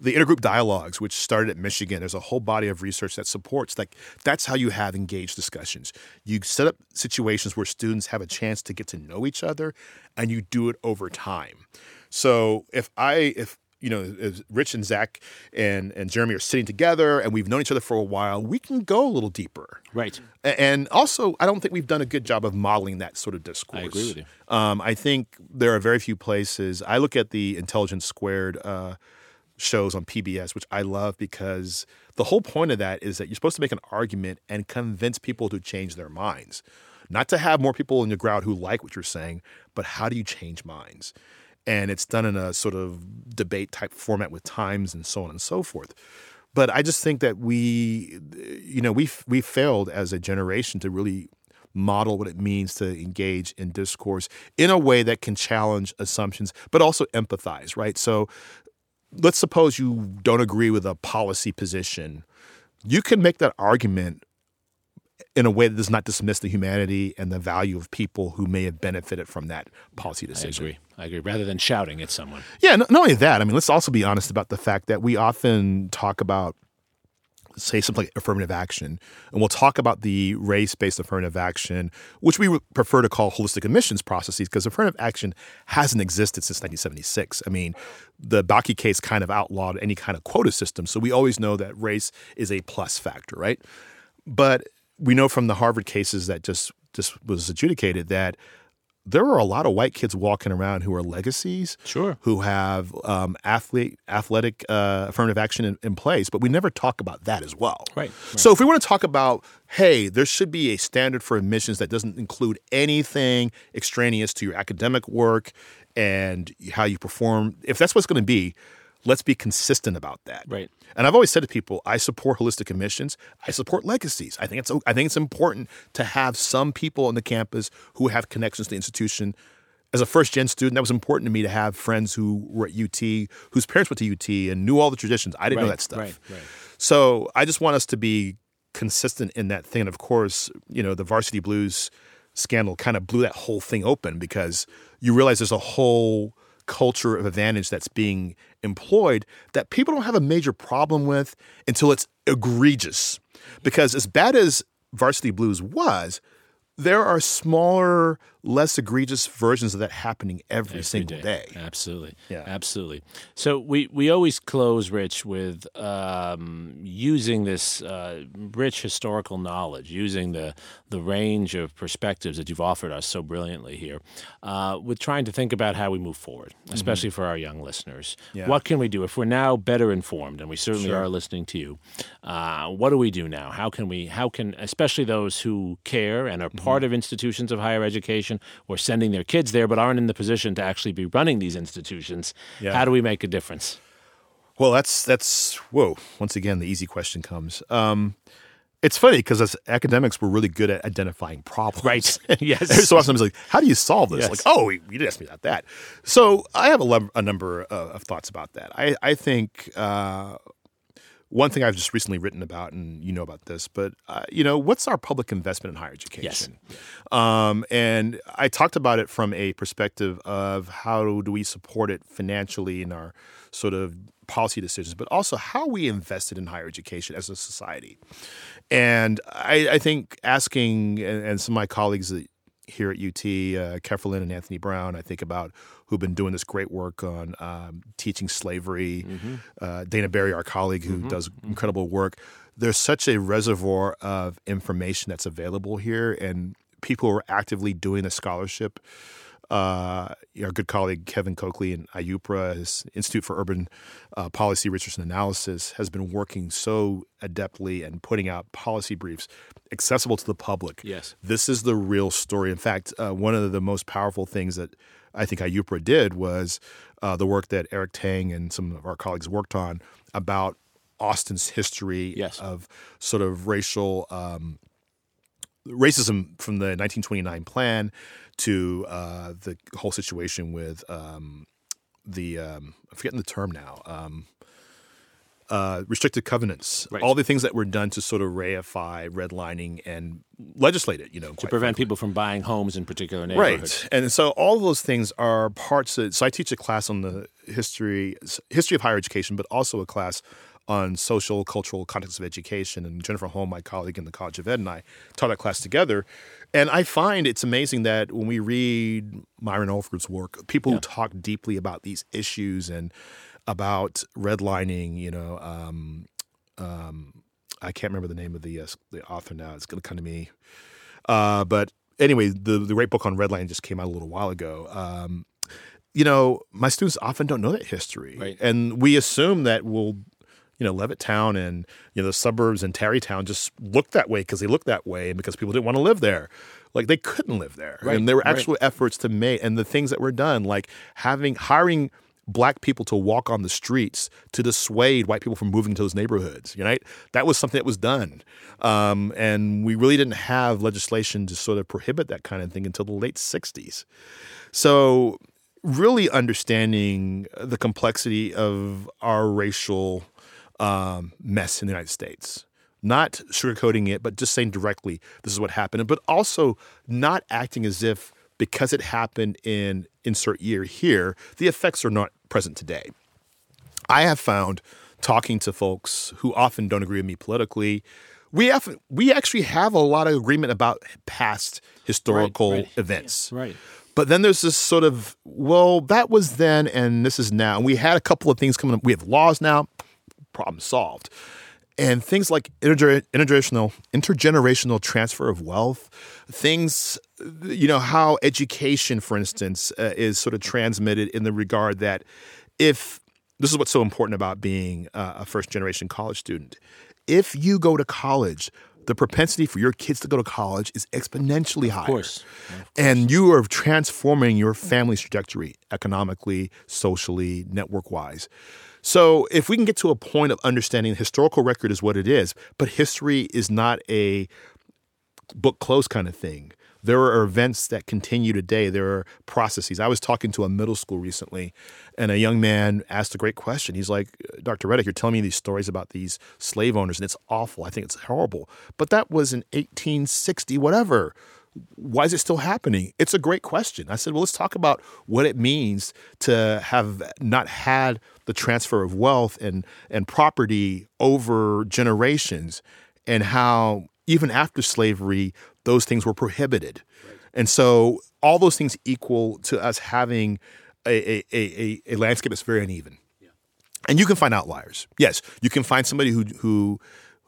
the intergroup dialogues which started at michigan there's a whole body of research that supports like that's how you have engaged discussions you set up situations where students have a chance to get to know each other and you do it over time so if i if you know if rich and zach and and Jeremi are sitting together and we've known each other for a while we can go a little deeper
right.
And also, I don't think we've done a good job of modeling that sort of discourse.
I agree with you.
Um, I think there are very few places. I look at the Intelligence Squared uh, shows on PBS, which I love because the whole point of that is that you're supposed to make an argument and convince people to change their minds. Not to have more people in the crowd who like what you're saying, but how do you change minds? And it's done in a sort of debate type format with times and so on and so forth. But I just think that we, you know, we we failed as a generation to really model what it means to engage in discourse in a way that can challenge assumptions, but also empathize, right? So let's suppose you don't agree with a policy position. You can make that argument in a way that does not dismiss the humanity and the value of people who may have benefited from that policy decision.
I agree. I agree. Rather than shouting at someone.
Yeah, not only that, I mean, let's also be honest about the fact that we often talk about, say, something like affirmative action, and we'll talk about the race based affirmative action, which we prefer to call holistic admissions processes, because affirmative action hasn't existed since 1976. I mean, the Bakke case kind of outlawed any kind of quota system, so we always know that race is a plus factor, right? But we know from the Harvard cases that just just was adjudicated that there are a lot of white kids walking around who are legacies,
Sure.
who have um, athlete, athletic uh, affirmative action in, in place, but we never talk about that as well.
Right,
So if we want to talk about, hey, there should be a standard for admissions that doesn't include anything extraneous to your academic work and how you perform, if that's what's going to be, let's be consistent about that.
Right.
And I've always said to people, I support holistic admissions. I support legacies. I think it's I think it's important to have some people on the campus who have connections to the institution. As a first gen student, that was important to me to have friends who were at UT, whose parents went to UT and knew all the traditions. I didn't know that stuff.
right, right.
So I just want us to be consistent in that thing. And of course, you know, the varsity blues scandal kind of blew that whole thing open because you realize there's a whole culture of advantage that's being employed that people don't have a major problem with until it's egregious. Because as bad as varsity blues was, there are smaller, less egregious versions of that happening every,
Every
single day.
Absolutely.
Yeah.
Absolutely. So we, we always close, Rich, with um, using this uh, rich historical knowledge, using the, the range of perspectives that you've offered us so brilliantly here, uh, with trying to think about how we move forward, especially for our young listeners.
Mm-hmm. Yeah.
What can we do if we're now better informed, and we certainly
Sure.
are listening to you? Uh, what do we do now? How can we? How can especially those who care and are
Mm-hmm.
part of institutions of higher education or sending their kids there, but aren't in the position to actually be running these institutions?
Yeah.
How do we make a difference?
Well, that's that's whoa. Once again, the easy question comes. Um, it's funny because as academics, we're really good at identifying problems.
Right. (laughs) (laughs) Yes.
Every so often, it's like, how do you solve this?
Yes.
Like, oh, you didn't ask me about that. So I have a, a number uh, of thoughts about that. I I think. Uh, one thing I've just recently written about, and you know about this, but uh, you know, what's our public investment in higher education? Um, and I talked about it from a perspective of how do we support it financially in our sort of policy decisions, but also how we invested in higher education as a society. And I, I think asking, and, and some of my colleagues that- here at UT, uh, Keffrelyn and Anthony Brown, I think about who've been doing this great work on um, teaching slavery. Uh, Daina Berry, our colleague, who does incredible work. There's such a reservoir of information that's available here, and people who are actively doing the scholarship. Uh, our good colleague Kevin Cokley in IUPRA, his Institute for Urban uh, Policy Research and Analysis, has been working so adeptly and putting out policy briefs accessible to the public.
Yes.
This is the real story. In fact, uh, one of the most powerful things that I think IUPRA did was uh, the work that Eric Tang and some of our colleagues worked on about Austin's history
Yes.
of sort of racial um, racism from the 1929 plan to uh, the whole situation with um, the um, I'm forgetting the term now. Um, uh, restricted covenants,
Right.
all the things that were done to sort of reify redlining and legislate it, you know,
To prevent people from buying homes in particular neighborhoods.
Right, and so all of those things are parts. Of, so I teach a class on the history history of higher education, but also a class on social cultural context of education. And Jennifer Holme, my colleague in the College of Ed, and I taught that class together. And I find it's amazing that when we read Myron Orfield's work, people who talk deeply about these issues and about redlining, you know, um, um, I can't remember the name of the uh, the author now. It's going to come to me. Uh, but anyway, the the great book on redlining just came out a little while ago. Um, you know, my students often don't know that history,
Right.
and we assume that we'll, you know, Levittown and you know the suburbs and Tarrytown just looked that way because they looked that way and because people didn't want to live there. Like they couldn't live there,
Right,
and there were
right.
actual efforts to make and the things that were done, like having hiring black people to walk on the streets to dissuade white people from moving to those neighborhoods. You know, that was something that was done, um, and we really didn't have legislation to sort of prohibit that kind of thing until the late '60s. So, really understanding the complexity of our racial um, mess in the United States. Not sugarcoating it, but just saying directly, this is what happened. But also not acting as if because it happened in insert year here, the effects are not present today. I have found talking to folks who often don't agree with me politically, we have, we actually have a lot of agreement about past historical
right.
events.
Right.
But then there's this sort of, well, that was then and this is now. And we had a couple of things coming up. We have laws now, problem solved. and things like interger- intergenerational intergenerational transfer of wealth, things you know how education, for instance, uh, is sort of transmitted in the regard that if this is what's so important about being uh, a first generation college student, if you go to college. The propensity for your kids to go to college is exponentially higher.
Of course.
And you are transforming your family's trajectory economically, socially, network wise. So if we can get to a point of understanding the historical record is what it is, but history is not a book close kind of thing. There are events that continue today. There are processes. I was talking to a middle school recently, and a young man asked a great question. He's like, Dr. Reddick, you're telling me these stories about these slave owners, and it's awful. I think it's horrible. But that was in 1860, whatever. Why is it still happening? It's a great question. I said, well, let's talk about what it means to have not had the transfer of wealth and, and property over generations and how even after slavery, those things were prohibited. Right. And so all those things equal to us having a, a, a, a landscape that's very uneven. Yeah. And you can find outliers. Yes, you can find somebody who who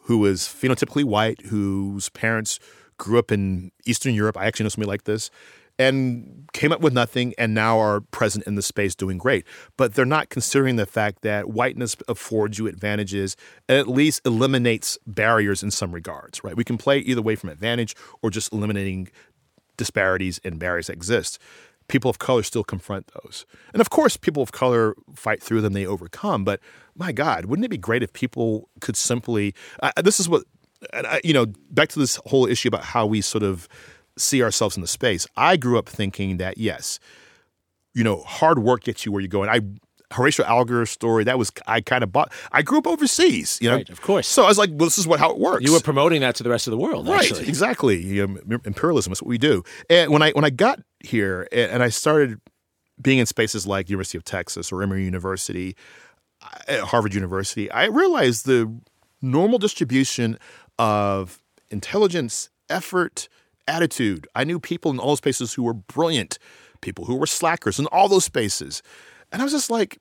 who is phenotypically white, whose parents grew up in Eastern Europe. I actually know somebody like this and came up with nothing and now are present in the space doing great. But they're not considering the fact that whiteness affords you advantages and at least eliminates barriers in some regards, right? We can play either way from advantage or just eliminating disparities and barriers that exist. People of color still confront those. And of course, people of color fight through them, they overcome. But my God, wouldn't it be great if people could simply, uh, this is what, uh, you know, back to this whole issue about how we sort of, see ourselves in the space. I grew up thinking that yes, you know, hard work gets you where you go. And I Horatio Alger's story that was I kind of bought. I grew up overseas, you know,
right, of course.
So I was like, well, this is what how it works.
You were promoting that to the rest of the world,
right?
Actually.
Exactly. You know, imperialism is what we do. And when I when I got here and I started being in spaces like University of Texas or Emory University, Harvard University, I realized the normal distribution of intelligence, effort, attitude. I knew people in all those spaces who were brilliant, people who were slackers in all those spaces. And I was just like,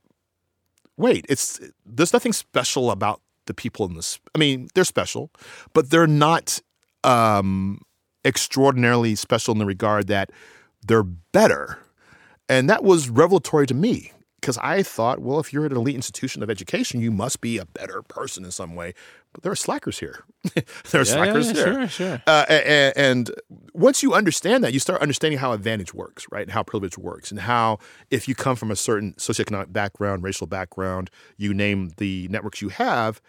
wait, it's there's nothing special about the people in this. I mean, they're special, but they're not um, extraordinarily special in the regard that they're better. And that was revelatory to me because I thought, well, if you're at an elite institution of education, you must be a better person in some way. But there are slackers here. (laughs) there are
yeah,
slackers
yeah,
here.
Sure, sure.
Uh, and, and, once you understand that, you start understanding how advantage works, right? And how privilege works, and how if you come from a certain socioeconomic background, racial background, you name the networks you have,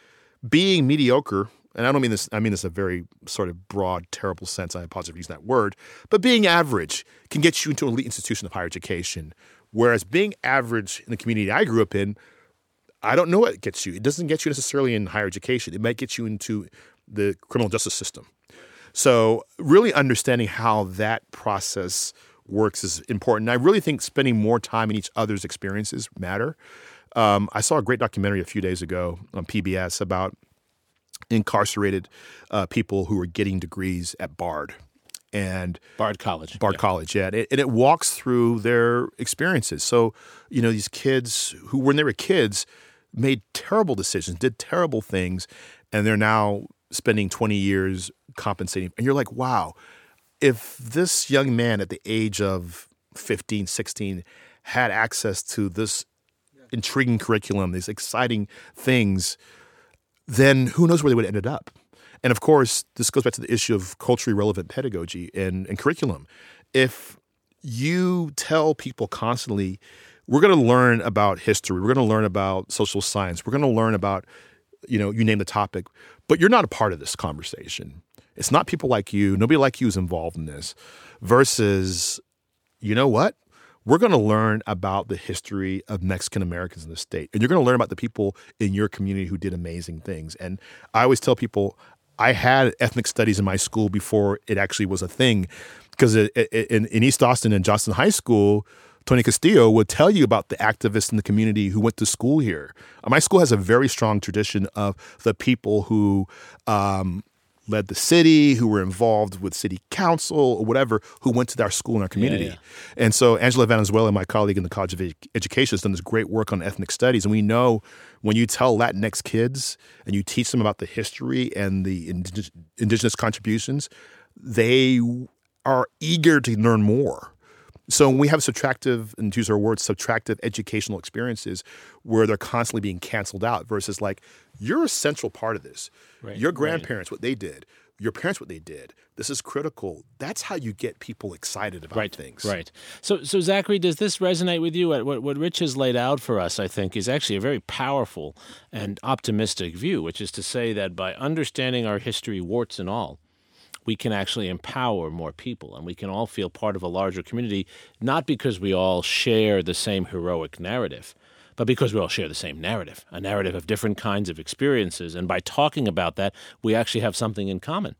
being mediocre. And I don't mean this. I mean this in a very sort of broad, terrible sense. I apologize for using that word. But being average can get you into an elite institution of higher education Whereas being average in the community I grew up in, I don't know what gets you. It doesn't get you necessarily in higher education. It might get you into the criminal justice system. So, really understanding how that process works is important. I really think spending more time in each other's experiences matter. Um, I saw a great documentary a few days ago on PBS about incarcerated uh, people who were getting degrees at Bard and
Bard College.
Bard
yeah.
College, yeah. And it, and it, walks through their experiences. So, you know, these kids who, when they were kids, made terrible decisions, did terrible things, and they're now spending 20 years compensating. And you're like, wow, if this young man at the age of 15, 16 had access to this intriguing curriculum, these exciting things, then who knows where they would have ended up. And of course, this goes back to the issue of culturally relevant pedagogy and, and curriculum. If you tell people constantly, we're going to learn about history, we're going to learn about social science, we're going to learn about, you know, you name the topic, but you're not a part of this conversation. It's not people like you, nobody like you is involved in this, versus, you know what? We're going to learn about the history of Mexican Americans in the state. And you're going to learn about the people in your community who did amazing things. And I always tell people, I had ethnic studies in my school before it actually was a thing, because in, in East Austin and Johnston High School, Tony Castillo would tell you about the activists in the community who went to school here. My school has a very strong tradition of the people who um, led the city, who were involved with city council or whatever, who went to our school and our community.
yeah.
And so Angela Valenzuela, my colleague in the College of Ed- Education, has done this great work on ethnic studies. And we know when you tell Latinx kids and you teach them about the history and the indig- indigenous contributions, they are eager to learn more. So when we have subtractive, and to use our words, subtractive educational experiences where they're constantly being canceled out versus like, you're a central part of this.
Right,
Your
right.
grandparents, what they did, your parents, what they did. This is critical. That's how you get people excited about
right,
things.
Right. So, so Zachary, does this resonate with you? What, what Rich has laid out for us, I think, is actually a very powerful and optimistic view, which is to say that by understanding our history, warts and all, we can actually empower more people and we can all feel part of a larger community, not because we all share the same heroic narrative, but because we all share the same narrative, a narrative of different kinds of experiences. And by talking about that, we actually have something in common.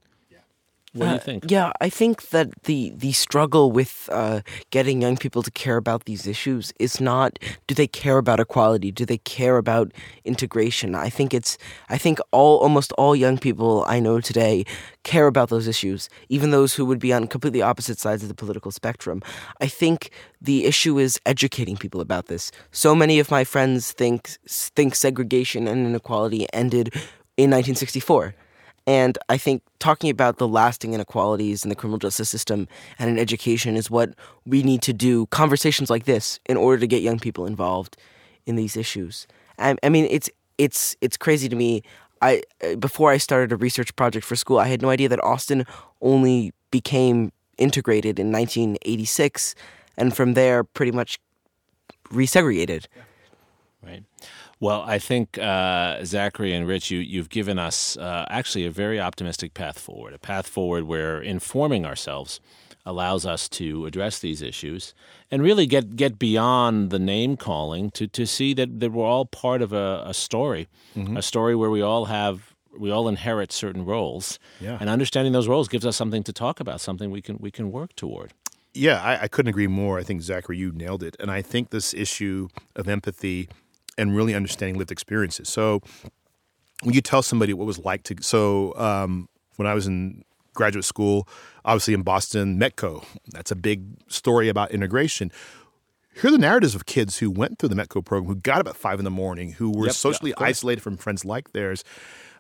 What do you
Uh,
think?
Yeah, I think that the the struggle with uh, getting young people to care about these issues is not do they care about equality? Do they care about integration? I think it's I think all almost all young people I know today care about those issues, even those who would be on completely opposite sides of the political spectrum. I think the issue is educating people about this. So many of my friends think think segregation and inequality ended in 1964. And I think talking about the lasting inequalities in the criminal justice system and in education is what we need to do. Conversations like this in order to get young people involved in these issues. I, I mean, it's it's it's crazy to me. I uh, before I started a research project for school, I had no idea that Austin only became integrated in 1986, and from there, pretty much resegregated.
Right. Well, I think uh, Zachary and Rich, you, you've given us uh, actually a very optimistic path forward, a path forward where informing ourselves allows us to address these issues and really get, get beyond the name calling to, to see that, that we're all part of a, a story, a story where we all have we all inherit certain roles,
Yeah.
and understanding those roles gives us something to talk about, something we can we can work toward.
Yeah, I, I couldn't agree more. I think Zachary, you nailed it. And I think this issue of empathy and really understanding lived experiences. So when you tell somebody what it was like to, so um, when I was in graduate school, obviously in Boston, Metco, that's a big story about integration. Here are the narratives of kids who went through the Metco program, who got up at five in the morning, who were
Yep,
socially
course.
isolated from friends like theirs.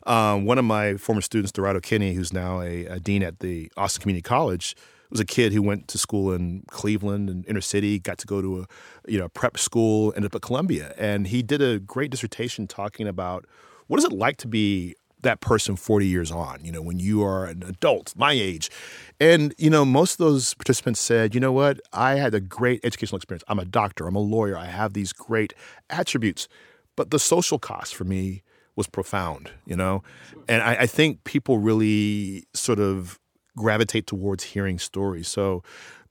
Um, one of my former students, Dorado Kinney, who's now a, a dean at the Austin Community College, was a kid who went to school in Cleveland and inner city, got to go to a you know prep school, ended up at Columbia, and he did a great dissertation talking about what is it like to be that person 40 years on, you know, when you are an adult, my age. And, you know, most of those participants said, you know what, I had a great educational experience. I'm a doctor, I'm a lawyer, I have these great attributes. But the social cost for me was profound, you know? And I, I think people really sort of gravitate towards hearing stories. So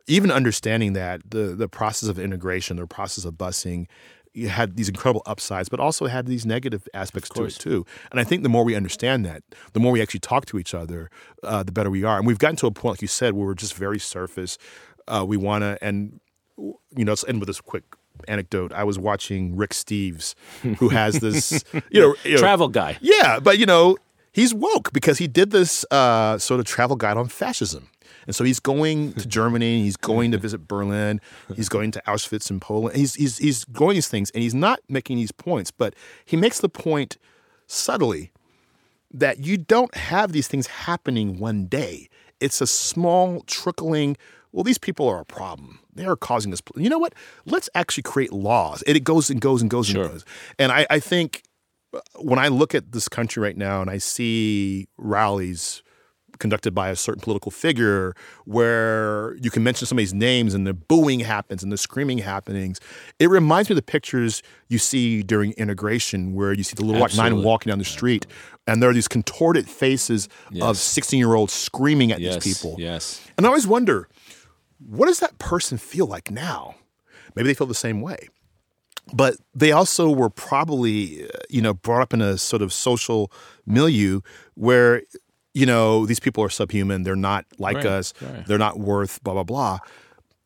even understanding that the the process of integration, the process of busing, you had these incredible upsides, but also had these negative aspects to it too. And I think the more we understand that, the more we actually talk to each other, uh, the better we are. And we've gotten to a point, like you said, where we're just very surface. Uh, we want to, and you know, let's end with this quick anecdote. I was watching Rick Steves, who has this, (laughs) you know, you know
Travel guy.
yeah, but you know, he's woke because he did this uh, sort of travel guide on fascism. And so he's going (laughs) to Germany, he's going to visit Berlin, he's going to Auschwitz in Poland. He's he's he's going these things and he's not making these points, but he makes the point subtly that you don't have these things happening one day. It's a small trickling, well, these people are a problem. They are causing this. You know what? Let's actually create laws. And it goes and goes and goes
Sure.
and goes. And I, I think when I look at this country right now and I see rallies conducted by a certain political figure where you can mention somebody's names and the booing happens and the screaming happenings, it reminds me of the pictures you see during integration where you see the little white nine walking down the street and there are these contorted faces of 16 year olds screaming at
Yes.
these people.
Yes.
And I always wonder, what does that person feel like now? Maybe they feel the same way. But they also were probably, uh, you know, brought up in a sort of social milieu where, you know, these people are subhuman. They're not like
Right,
us.
right.
They're not worth blah, blah, blah.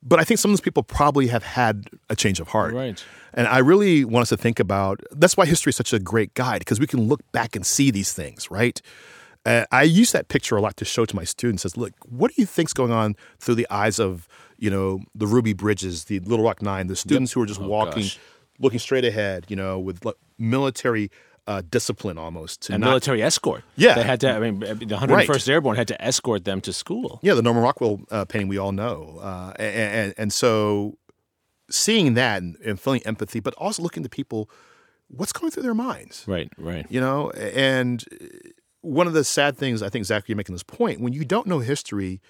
But I think some of those people probably have had a change of heart.
Right.
And I really want us to think about that's why history is such a great guide because we can look back and see these things, right? And I use that picture a lot to show to my students. Says, look, what do you think's going on through the eyes of you know the Ruby Bridges, the Little Rock Nine, the students who are just
Oh,
walking,
gosh.
Looking straight ahead, you know, with like, military uh, discipline almost. To
and
not-
military escort.
Yeah.
they had to. I mean, the 101st
Right.
Airborne had to escort them to school.
Yeah, the Norman Rockwell uh, painting we all know, uh, and, and and so seeing that and, and feeling empathy, but also looking to people, what's going through their minds,
Right, right.
you know? And one of the sad things I think Zach, you're making this point when you don't know history.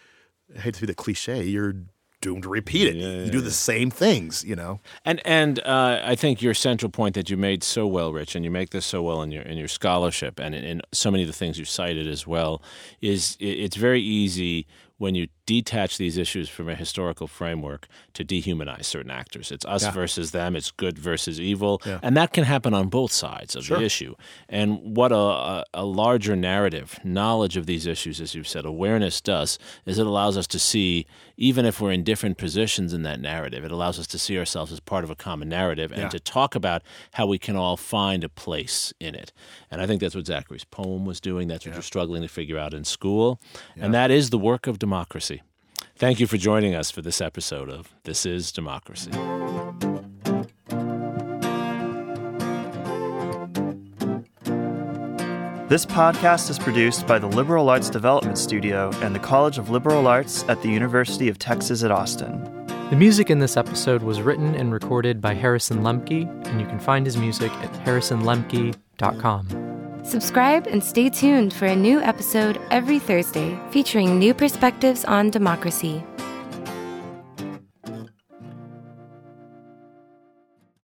I hate to be the cliche, you're doomed to repeat it. you do the same things, you know.
And and uh, I think your central point that you made so well, Rich, and you make this so well in your in your scholarship and in, in so many of the things you cited as well, is i- it's very easy when you detach these issues from a historical framework to dehumanize certain actors. It's us versus them. It's good versus evil, and that can happen on both sides of the issue. And what a, a, larger narrative, knowledge of these issues, as you've said, awareness does, is it allows us to see, even if we're in different positions in that narrative, it allows us to see ourselves as part of a common narrative and to talk about how we can all find a place in it. And I think that's what Zachary's poem was doing. That's what you're struggling to figure out in school. And that is the work of democracy. Thank you for joining us for this episode of This is Democracy.
This podcast is produced by the Liberal Arts Development Studio and the College of Liberal Arts at the University of Texas at Austin.
The music in this episode was written and recorded by Harrison Lemke, and you can find his music at harrisonlemke.com.
Subscribe and stay tuned for a new episode every Thursday featuring new perspectives on democracy.